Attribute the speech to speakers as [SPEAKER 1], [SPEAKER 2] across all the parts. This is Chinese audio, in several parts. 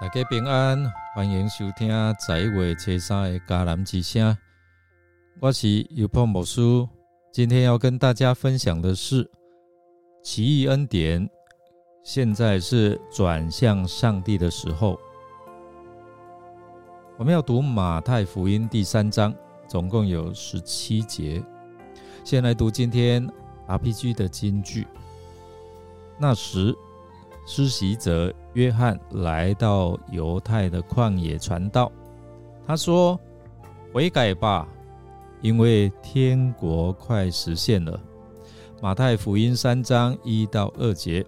[SPEAKER 1] 大家平安，欢迎收听十一月初三的迦南之声。我是尤波牧师，今天要跟大家分享的是奇异恩典。现在是转向上帝的时候。我们要读马太福音第三章，总共有十七节。先来读今天 RPG 的金句。那时。施洗者约翰来到犹太的旷野传道，他说：“悔改吧，因为天国快实现了。”马太福音三章一到二节。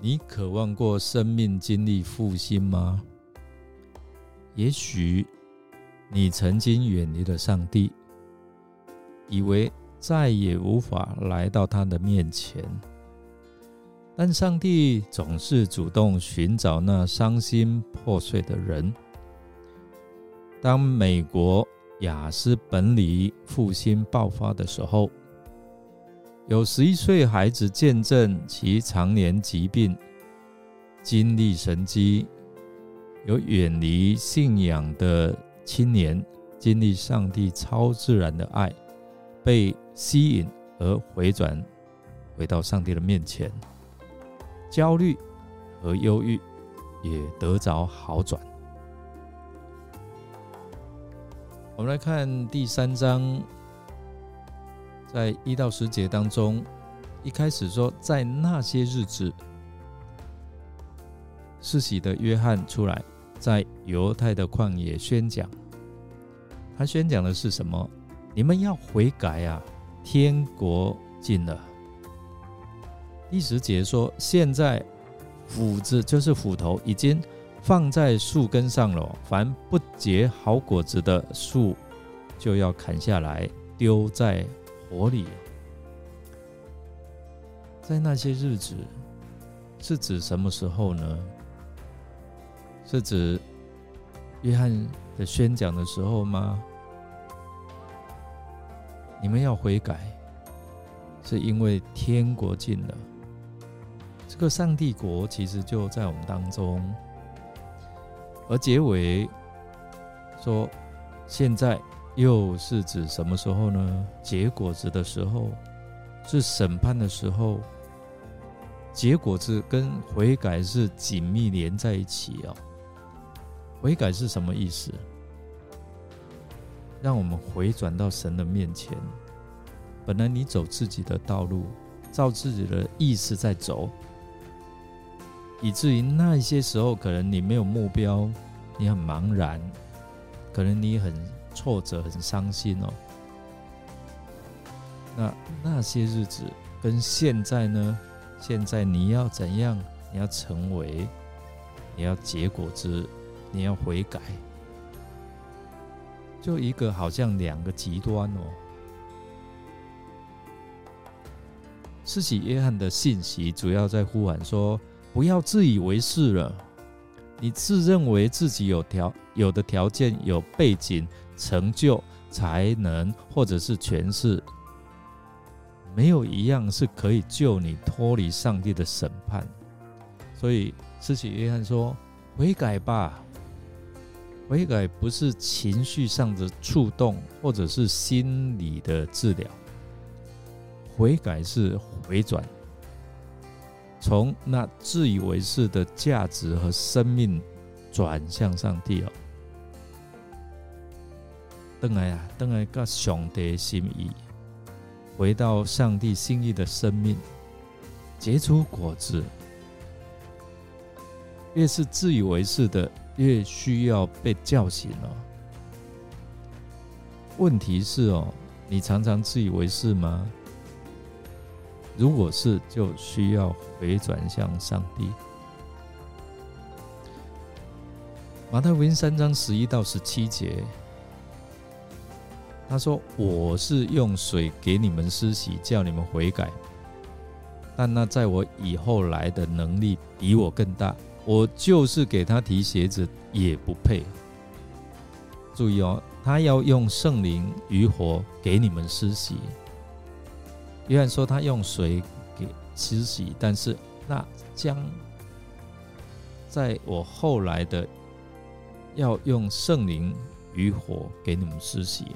[SPEAKER 1] 你渴望过生命经历复兴吗？也许你曾经远离了上帝，以为再也无法来到他的面前。但上帝总是主动寻找那伤心破碎的人。当美国雅斯本里复兴爆发的时候，有十一岁孩子见证其常年疾病经历神迹；有远离信仰的青年经历上帝超自然的爱，被吸引而回转，回到上帝的面前。焦虑和忧郁也得着好转。我们来看第三章，在一到十节当中，一开始说，在那些日子，世袭的约翰出来，在犹太的旷野宣讲。他宣讲的是什么？你们要悔改啊！天国近了。第十节说：“现在斧子就是斧头，已经放在树根上了。凡不结好果子的树，就要砍下来丢在火里。”在那些日子，是指什么时候呢？是指约翰的宣讲的时候吗？你们要悔改，是因为天国近了。个上帝国其实就在我们当中，而结尾说，现在又是指什么时候呢？结果子的时候，是审判的时候。结果子跟悔改是紧密连在一起哦。悔改是什么意思？让我们回转到神的面前。本来你走自己的道路，照自己的意思在走。以至于那一些时候，可能你没有目标，你很茫然，可能你很挫折、很伤心哦。那那些日子跟现在呢？现在你要怎样？你要成为，你要结果子，你要悔改，就一个好像两个极端哦。施洗约翰的信息主要在呼喊说。不要自以为是了。你自认为自己有条有的条件、有背景、成就、才能，或者是权势，没有一样是可以救你脱离上帝的审判。所以，施洗约翰说：“悔改吧！悔改不是情绪上的触动，或者是心理的治疗。悔改是回转。”从那自以为是的价值和生命转向上帝哦，等来啊，等来个上帝心意，回到上帝心意的生命，结出果子。越是自以为是的，越需要被叫醒哦。问题是哦，你常常自以为是吗？如果是，就需要回转向上帝。马太福音三章十一到十七节，他说：“我是用水给你们施洗，叫你们悔改。但那在我以后来的能力比我更大，我就是给他提鞋子也不配。”注意哦，他要用圣灵与火给你们施洗。约翰说他用水给施洗，但是那将在我后来的要用圣灵与火给你们施洗。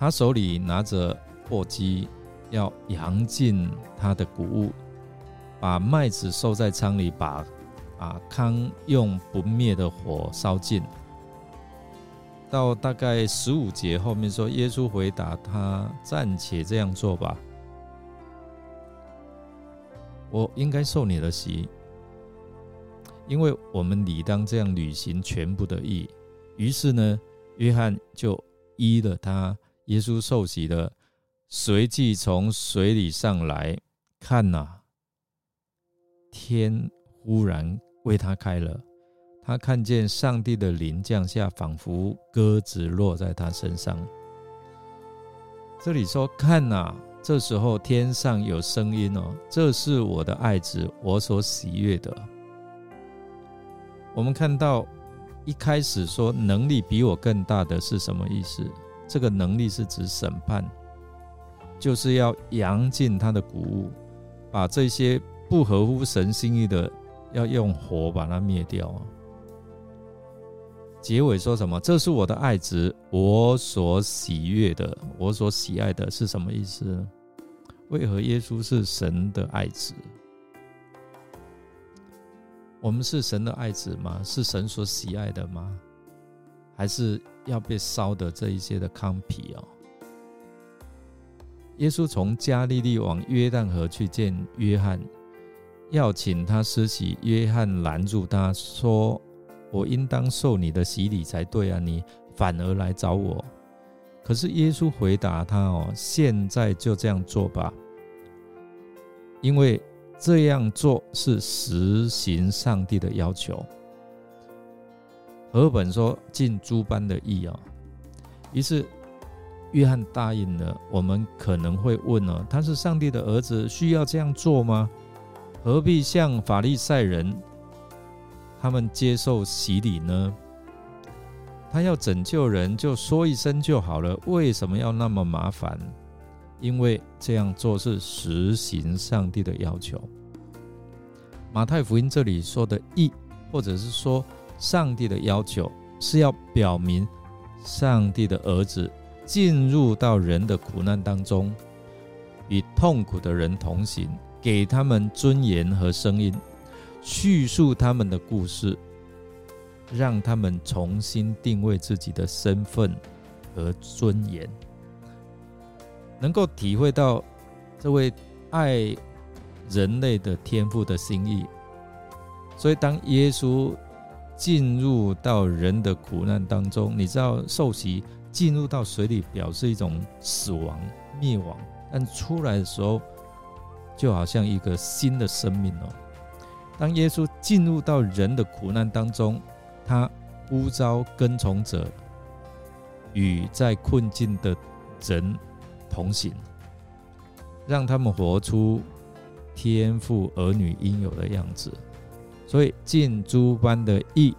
[SPEAKER 1] 他手里拿着簸箕，要扬尽他的谷物，把麦子收在仓里，把啊糠用不灭的火烧尽。到大概十五节后面说，耶稣回答他：“暂且这样做吧，我应该受你的洗，因为我们理当这样履行全部的义。”于是呢，约翰就依了他。耶稣受洗了，随即从水里上来，看呐，天忽然为他开了，他看见上帝的灵降下，仿佛鸽子落在他身上。这里说看呐，这时候天上有声音哦，这是我的爱子，我所喜悦的。我们看到一开始说能力比我更大的是什么意思？这个能力是指审判，就是要扬尽他的谷物，把这些不合乎神心意的，要用火把它灭掉啊。结尾说什么？这是我的爱子，我所喜悦的，我所喜爱的是什么意思？为何耶稣是神的爱子？我们是神的爱子吗？是神所喜爱的吗？还是要被烧的这一些的糠皮哦。耶稣从加利利往约旦河去见约翰，要请他施洗。约翰拦住他说：“我应当受你的洗礼才对啊，你反而来找我。”可是耶稣回答他：“哦，现在就这样做吧，因为这样做是实行上帝的要求。”和本说尽诸般的义啊，于是约翰答应了。我们可能会问了：他是上帝的儿子，需要这样做吗？何必向法利赛人他们接受洗礼呢？他要拯救人，就说一声就好了，为什么要那么麻烦？因为这样做是实行上帝的要求。马太福音这里说的义，或者是说。上帝的要求是要表明，上帝的儿子进入到人的苦难当中，与痛苦的人同行，给他们尊严和声音，叙述他们的故事，让他们重新定位自己的身份和尊严，能够体会到这位爱人类的天赋的心意。所以，当耶稣。进入到人的苦难当中，你知道受洗进入到水里表示一种死亡灭亡，但出来的时候就好像一个新的生命哦。当耶稣进入到人的苦难当中，他呼召跟从者与在困境的人同行，让他们活出天赋儿女应有的样子。所以尽诸般的义，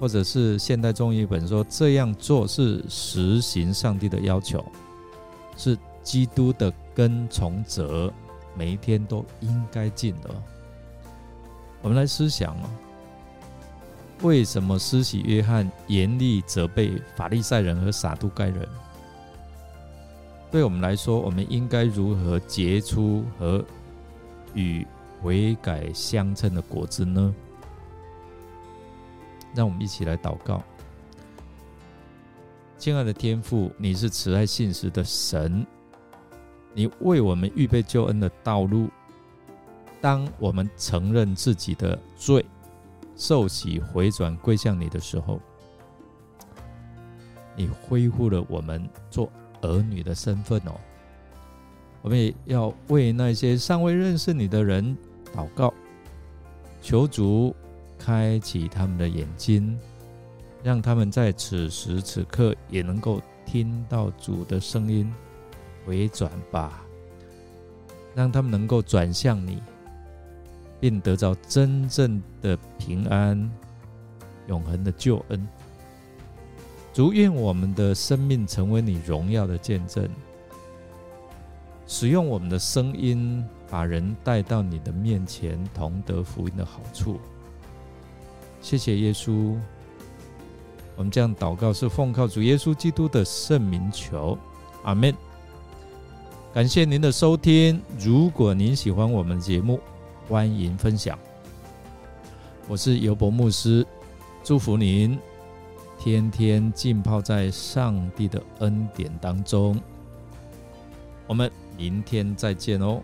[SPEAKER 1] 或者是现代中译本说这样做是实行上帝的要求，是基督的跟从者每一天都应该尽的。我们来思想哦，为什么施洗约翰严厉责备法利赛人和撒都该人？对我们来说，我们应该如何结出和与？悔改相称的果子呢？让我们一起来祷告。亲爱的天父，你是慈爱信实的神，你为我们预备救恩的道路。当我们承认自己的罪，受洗回转归向你的时候，你恢复了我们做儿女的身份哦。我们也要为那些尚未认识你的人。祷告，求主开启他们的眼睛，让他们在此时此刻也能够听到主的声音，回转吧，让他们能够转向你，并得到真正的平安、永恒的救恩。主愿我们的生命成为你荣耀的见证，使用我们的声音。把人带到你的面前，同得福音的好处。谢谢耶稣。我们这样祷告是奉靠主耶稣基督的圣名求，阿门。感谢您的收听。如果您喜欢我们节目，欢迎分享。我是尤伯牧师，祝福您天天浸泡在上帝的恩典当中。我们明天再见哦。